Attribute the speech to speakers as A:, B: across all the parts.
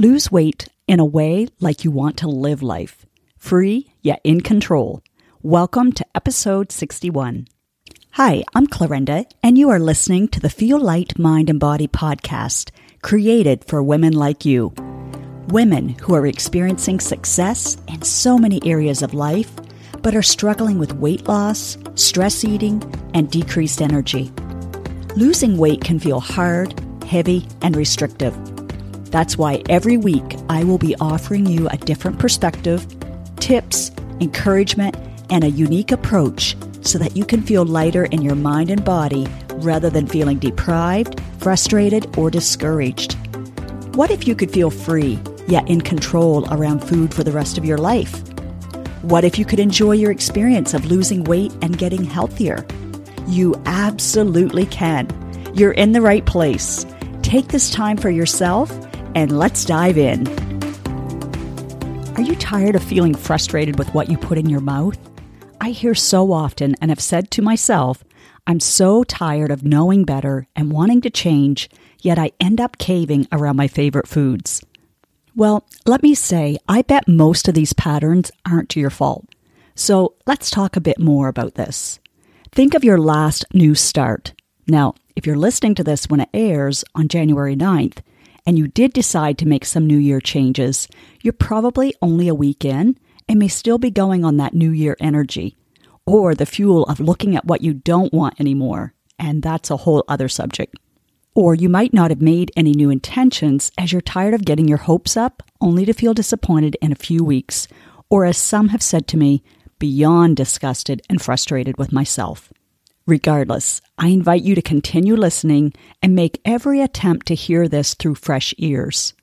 A: Lose weight in a way like you want to live life, free yet in control. Welcome to episode 61. Hi, I'm Clarenda, and you are listening to the Feel Light Mind and Body podcast, created for women like you. Women who are experiencing success in so many areas of life, but are struggling with weight loss, stress eating, and decreased energy. Losing weight can feel hard, heavy, and restrictive. That's why every week I will be offering you a different perspective, tips, encouragement, and a unique approach so that you can feel lighter in your mind and body rather than feeling deprived, frustrated, or discouraged. What if you could feel free, yet in control around food for the rest of your life? What if you could enjoy your experience of losing weight and getting healthier? You absolutely can. You're in the right place. Take this time for yourself and let's dive in. Are you tired of feeling frustrated with what you put in your mouth? I hear so often and have said to myself, I'm so tired of knowing better and wanting to change, yet I end up caving around my favorite foods. Well, let me say, I bet most of these patterns aren't to your fault. So let's talk a bit more about this. Think of your last new start. Now, if you're listening to this when it airs on January 9th, and you did decide to make some New Year changes, you're probably only a week in and may still be going on that New Year energy or the fuel of looking at what you don't want anymore. And that's a whole other subject. Or you might not have made any new intentions as you're tired of getting your hopes up only to feel disappointed in a few weeks, or as some have said to me, beyond disgusted and frustrated with myself. Regardless, I invite you to continue listening and make every attempt to hear this through fresh ears.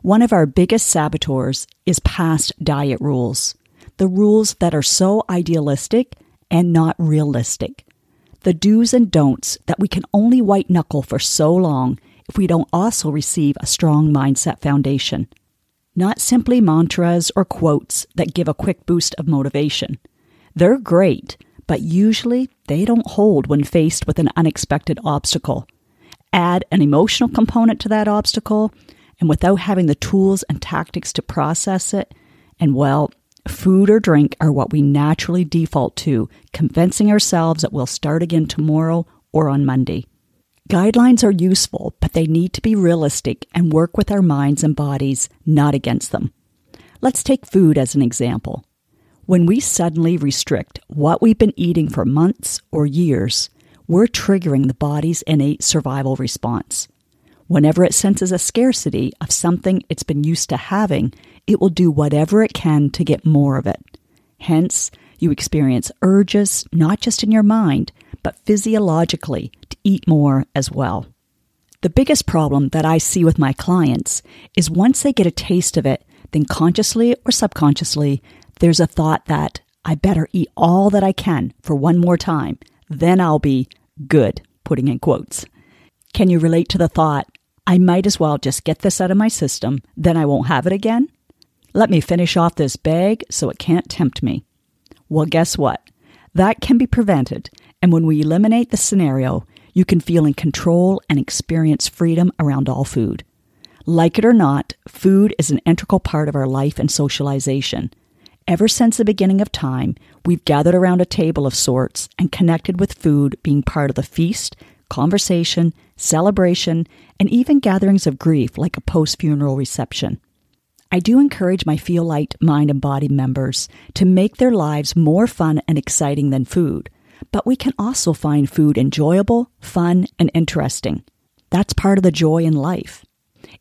A: One of our biggest saboteurs is past diet rules, the rules that are so idealistic and not realistic. The do's and don'ts that we can only white knuckle for so long if we don't also receive a strong mindset foundation. Not simply mantras or quotes that give a quick boost of motivation. They're great, but usually they don't hold when faced with an unexpected obstacle. Add an emotional component to that obstacle, and without having the tools and tactics to process it, and well, food or drink are what we naturally default to, convincing ourselves that we'll start again tomorrow or on Monday. Guidelines are useful, but they need to be realistic and work with our minds and bodies, not against them. Let's take food as an example. When we suddenly restrict what we've been eating for months or years, we're triggering the body's innate survival response. Whenever it senses a scarcity of something it's been used to having, it will do whatever it can to get more of it. Hence, you experience urges not just in your mind, but physiologically to eat more as well. The biggest problem that I see with my clients is once they get a taste of it, then consciously or subconsciously, there's a thought that I better eat all that I can for one more time, then I'll be good, putting in quotes. Can you relate to the thought, I might as well just get this out of my system, then I won't have it again? Let me finish off this bag so it can't tempt me. Well, guess what? That can be prevented, and when we eliminate the scenario, you can feel in control and experience freedom around all food. Like it or not, food is an integral part of our life and socialization. Ever since the beginning of time, we've gathered around a table of sorts and connected with food being part of the feast, conversation, celebration, and even gatherings of grief like a post funeral reception. I do encourage my Feel Light Mind and Body members to make their lives more fun and exciting than food, but we can also find food enjoyable, fun, and interesting. That's part of the joy in life.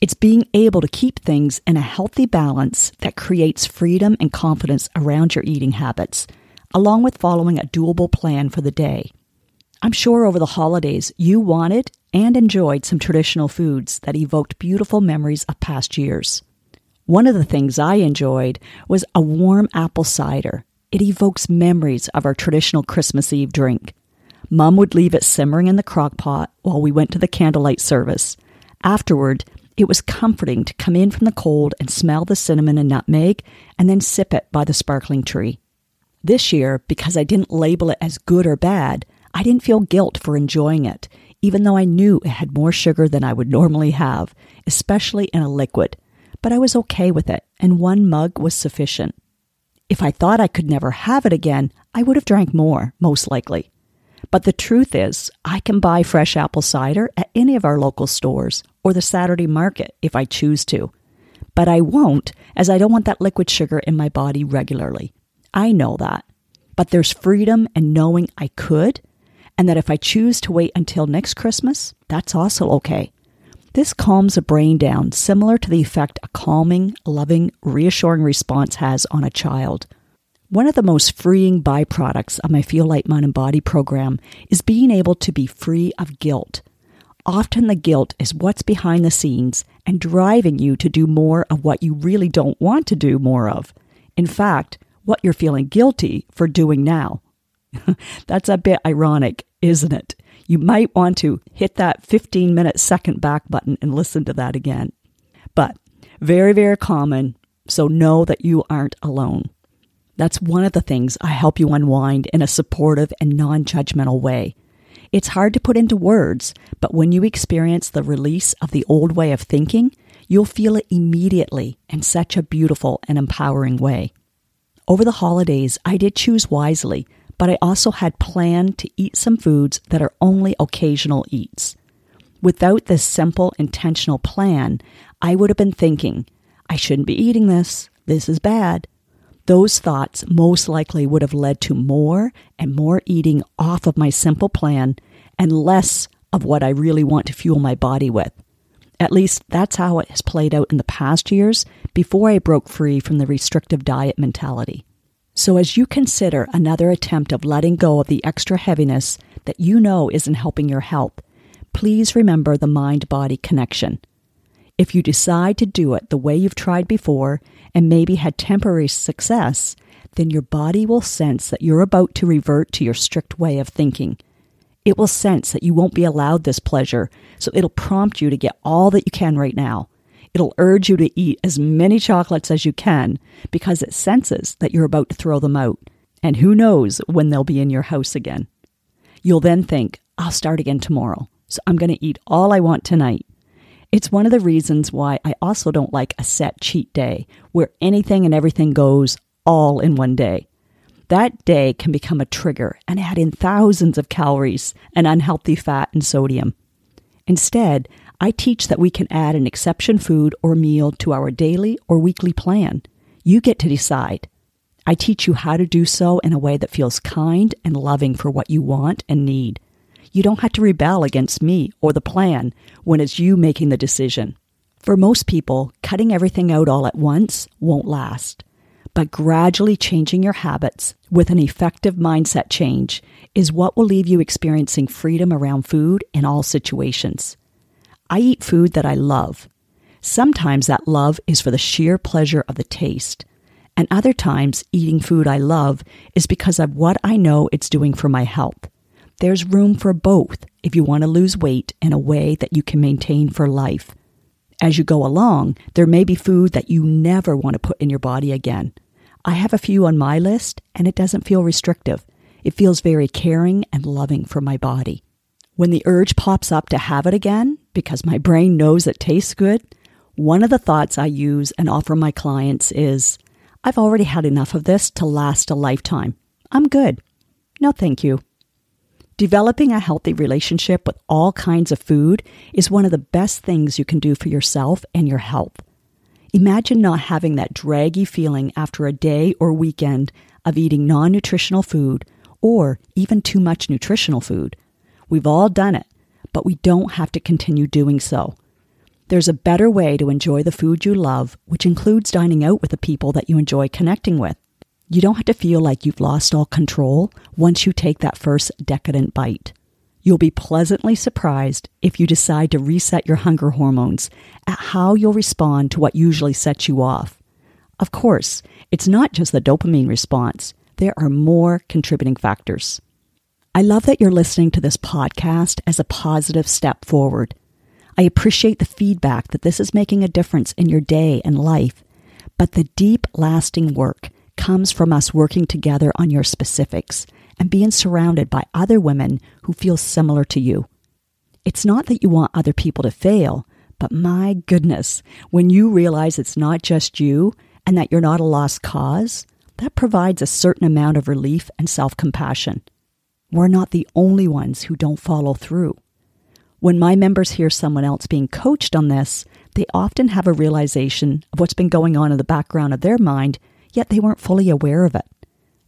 A: It's being able to keep things in a healthy balance that creates freedom and confidence around your eating habits, along with following a doable plan for the day. I'm sure over the holidays you wanted and enjoyed some traditional foods that evoked beautiful memories of past years. One of the things I enjoyed was a warm apple cider. It evokes memories of our traditional Christmas Eve drink. Mom would leave it simmering in the crock pot while we went to the candlelight service. Afterward, it was comforting to come in from the cold and smell the cinnamon and nutmeg and then sip it by the sparkling tree. This year, because I didn't label it as good or bad, I didn't feel guilt for enjoying it, even though I knew it had more sugar than I would normally have, especially in a liquid. but I was okay with it, and one mug was sufficient. If I thought I could never have it again, I would have drank more, most likely. But the truth is, I can buy fresh apple cider at any of our local stores or the Saturday market if I choose to. But I won't, as I don't want that liquid sugar in my body regularly. I know that. But there's freedom in knowing I could, and that if I choose to wait until next Christmas, that's also okay. This calms a brain down, similar to the effect a calming, loving, reassuring response has on a child. One of the most freeing byproducts of my Feel Light Mind and Body program is being able to be free of guilt. Often the guilt is what's behind the scenes and driving you to do more of what you really don't want to do more of. In fact, what you're feeling guilty for doing now. That's a bit ironic, isn't it? You might want to hit that 15 minute second back button and listen to that again. But very, very common, so know that you aren't alone. That's one of the things I help you unwind in a supportive and non judgmental way. It's hard to put into words, but when you experience the release of the old way of thinking, you'll feel it immediately in such a beautiful and empowering way. Over the holidays, I did choose wisely, but I also had planned to eat some foods that are only occasional eats. Without this simple, intentional plan, I would have been thinking, I shouldn't be eating this. This is bad those thoughts most likely would have led to more and more eating off of my simple plan and less of what I really want to fuel my body with. At least that's how it has played out in the past years before I broke free from the restrictive diet mentality. So, as you consider another attempt of letting go of the extra heaviness that you know isn't helping your health, please remember the mind body connection. If you decide to do it the way you've tried before and maybe had temporary success, then your body will sense that you're about to revert to your strict way of thinking. It will sense that you won't be allowed this pleasure, so it'll prompt you to get all that you can right now. It'll urge you to eat as many chocolates as you can because it senses that you're about to throw them out. And who knows when they'll be in your house again. You'll then think, I'll start again tomorrow, so I'm going to eat all I want tonight. It's one of the reasons why I also don't like a set cheat day where anything and everything goes all in one day. That day can become a trigger and add in thousands of calories and unhealthy fat and sodium. Instead, I teach that we can add an exception food or meal to our daily or weekly plan. You get to decide. I teach you how to do so in a way that feels kind and loving for what you want and need. You don't have to rebel against me or the plan when it's you making the decision. For most people, cutting everything out all at once won't last. But gradually changing your habits with an effective mindset change is what will leave you experiencing freedom around food in all situations. I eat food that I love. Sometimes that love is for the sheer pleasure of the taste, and other times eating food I love is because of what I know it's doing for my health. There's room for both if you want to lose weight in a way that you can maintain for life. As you go along, there may be food that you never want to put in your body again. I have a few on my list, and it doesn't feel restrictive. It feels very caring and loving for my body. When the urge pops up to have it again, because my brain knows it tastes good, one of the thoughts I use and offer my clients is I've already had enough of this to last a lifetime. I'm good. No, thank you. Developing a healthy relationship with all kinds of food is one of the best things you can do for yourself and your health. Imagine not having that draggy feeling after a day or weekend of eating non nutritional food or even too much nutritional food. We've all done it, but we don't have to continue doing so. There's a better way to enjoy the food you love, which includes dining out with the people that you enjoy connecting with. You don't have to feel like you've lost all control once you take that first decadent bite. You'll be pleasantly surprised if you decide to reset your hunger hormones at how you'll respond to what usually sets you off. Of course, it's not just the dopamine response, there are more contributing factors. I love that you're listening to this podcast as a positive step forward. I appreciate the feedback that this is making a difference in your day and life, but the deep, lasting work comes from us working together on your specifics and being surrounded by other women who feel similar to you. It's not that you want other people to fail, But my goodness, when you realize it's not just you and that you're not a lost cause, that provides a certain amount of relief and self compassion. We're not the only ones who don't follow through. When my members hear someone else being coached on this, they often have a realization of what's been going on in the background of their mind, yet they weren't fully aware of it.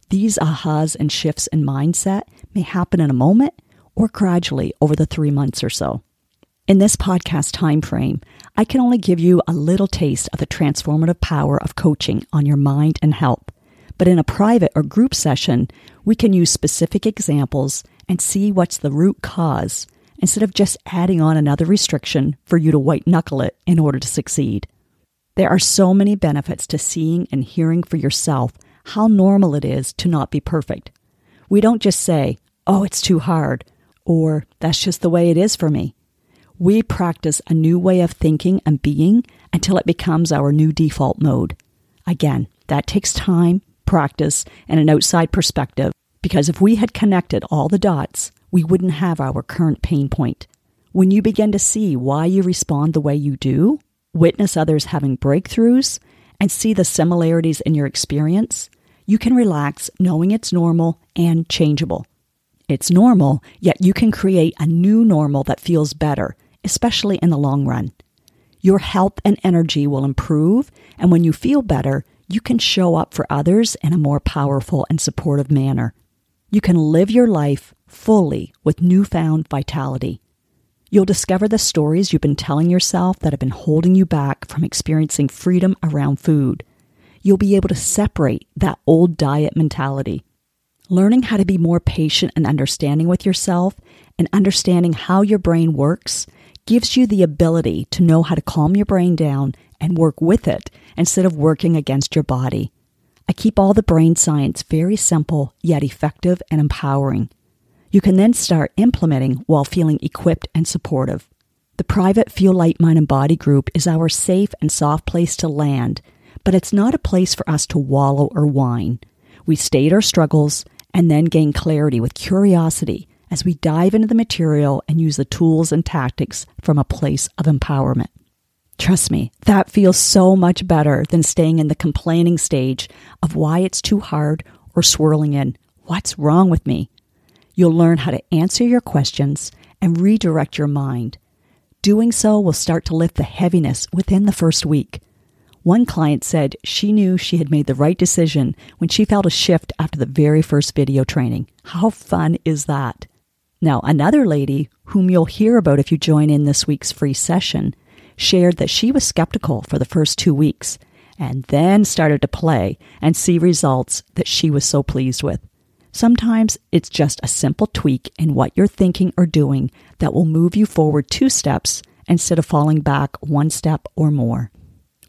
A: These ahas and shifts in mindset may happen in a moment or gradually over the three months or so. In this podcast time frame, I can only give you a little taste of the transformative power of coaching on your mind and health. But in a private or group session, we can use specific examples and see what's the root cause instead of just adding on another restriction for you to white knuckle it in order to succeed. There are so many benefits to seeing and hearing for yourself how normal it is to not be perfect. We don't just say, oh, it's too hard, or that's just the way it is for me. We practice a new way of thinking and being until it becomes our new default mode. Again, that takes time, practice, and an outside perspective because if we had connected all the dots, we wouldn't have our current pain point. When you begin to see why you respond the way you do, witness others having breakthroughs, and see the similarities in your experience, you can relax knowing it's normal and changeable. It's normal, yet you can create a new normal that feels better, especially in the long run. Your health and energy will improve, and when you feel better, you can show up for others in a more powerful and supportive manner. You can live your life fully with newfound vitality. You'll discover the stories you've been telling yourself that have been holding you back from experiencing freedom around food. You'll be able to separate that old diet mentality. Learning how to be more patient and understanding with yourself and understanding how your brain works gives you the ability to know how to calm your brain down and work with it instead of working against your body. I keep all the brain science very simple, yet effective and empowering. You can then start implementing while feeling equipped and supportive. The private Feel Light Mind and Body group is our safe and soft place to land, but it's not a place for us to wallow or whine. We state our struggles and then gain clarity with curiosity as we dive into the material and use the tools and tactics from a place of empowerment. Trust me, that feels so much better than staying in the complaining stage of why it's too hard or swirling in, what's wrong with me? You'll learn how to answer your questions and redirect your mind. Doing so will start to lift the heaviness within the first week. One client said she knew she had made the right decision when she felt a shift after the very first video training. How fun is that? Now, another lady, whom you'll hear about if you join in this week's free session, shared that she was skeptical for the first two weeks and then started to play and see results that she was so pleased with. Sometimes it's just a simple tweak in what you're thinking or doing that will move you forward two steps instead of falling back one step or more.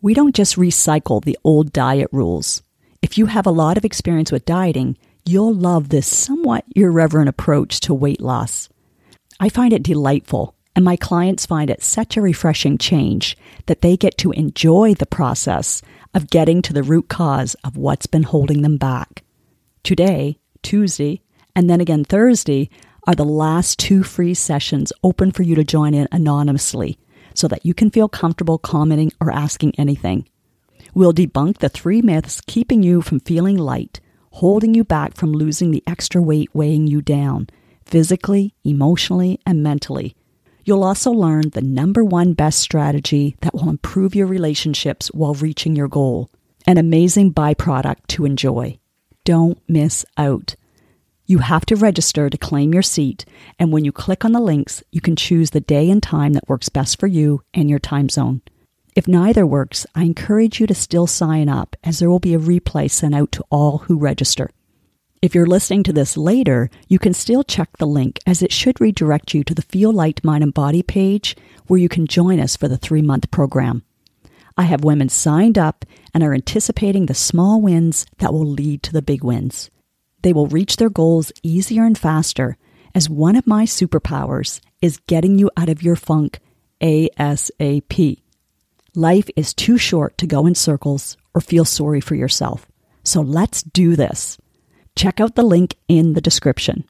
A: We don't just recycle the old diet rules. If you have a lot of experience with dieting, you'll love this somewhat irreverent approach to weight loss. I find it delightful, and my clients find it such a refreshing change that they get to enjoy the process of getting to the root cause of what's been holding them back. Today, Tuesday, and then again Thursday are the last two free sessions open for you to join in anonymously so that you can feel comfortable commenting or asking anything. We'll debunk the three myths keeping you from feeling light, holding you back from losing the extra weight weighing you down, physically, emotionally, and mentally. You'll also learn the number one best strategy that will improve your relationships while reaching your goal, an amazing byproduct to enjoy. Don't miss out. You have to register to claim your seat, and when you click on the links, you can choose the day and time that works best for you and your time zone. If neither works, I encourage you to still sign up as there will be a replay sent out to all who register. If you're listening to this later, you can still check the link as it should redirect you to the Feel Light Mind and Body page where you can join us for the three month program. I have women signed up and are anticipating the small wins that will lead to the big wins. They will reach their goals easier and faster, as one of my superpowers is getting you out of your funk ASAP. Life is too short to go in circles or feel sorry for yourself. So let's do this. Check out the link in the description.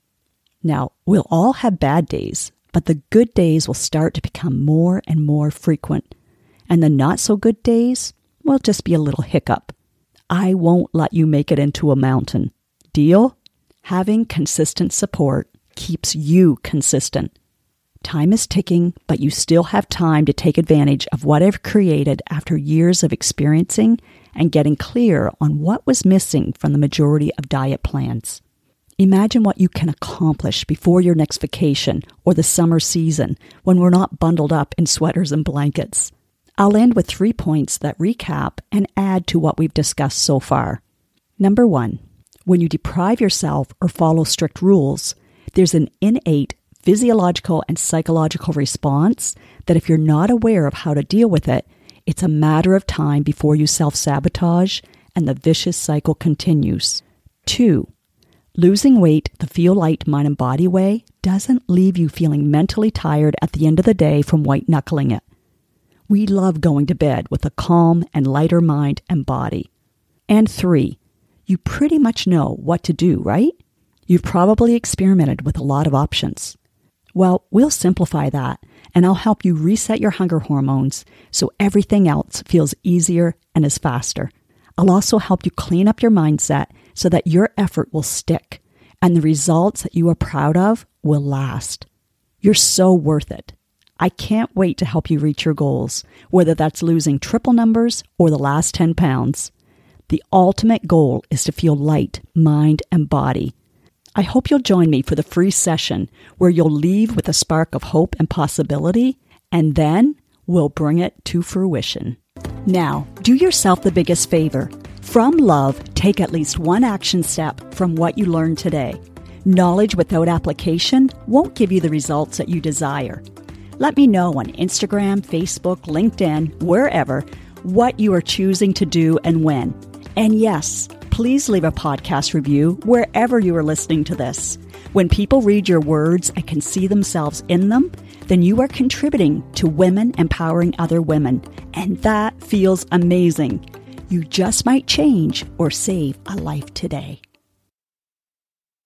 A: Now, we'll all have bad days, but the good days will start to become more and more frequent. And the not so good days will just be a little hiccup. I won't let you make it into a mountain. Deal? Having consistent support keeps you consistent. Time is ticking, but you still have time to take advantage of what I've created after years of experiencing and getting clear on what was missing from the majority of diet plans. Imagine what you can accomplish before your next vacation or the summer season when we're not bundled up in sweaters and blankets. I'll end with three points that recap and add to what we've discussed so far. Number one, when you deprive yourself or follow strict rules, there's an innate physiological and psychological response that if you're not aware of how to deal with it, it's a matter of time before you self sabotage and the vicious cycle continues. Two, losing weight the feel light mind and body way doesn't leave you feeling mentally tired at the end of the day from white knuckling it. We love going to bed with a calm and lighter mind and body. And three, you pretty much know what to do, right? You've probably experimented with a lot of options. Well, we'll simplify that and I'll help you reset your hunger hormones so everything else feels easier and is faster. I'll also help you clean up your mindset so that your effort will stick and the results that you are proud of will last. You're so worth it. I can't wait to help you reach your goals, whether that's losing triple numbers or the last 10 pounds. The ultimate goal is to feel light, mind, and body I hope you'll join me for the free session where you'll leave with a spark of hope and possibility, and then we'll bring it to fruition. Now, do yourself the biggest favor. From love, take at least one action step from what you learned today. Knowledge without application won't give you the results that you desire. Let me know on Instagram, Facebook, LinkedIn, wherever, what you are choosing to do and when. And yes, please leave a podcast review wherever you are listening to this. When people read your words and can see themselves in them, then you are contributing to women empowering other women. And that feels amazing. You just might change or save a life today.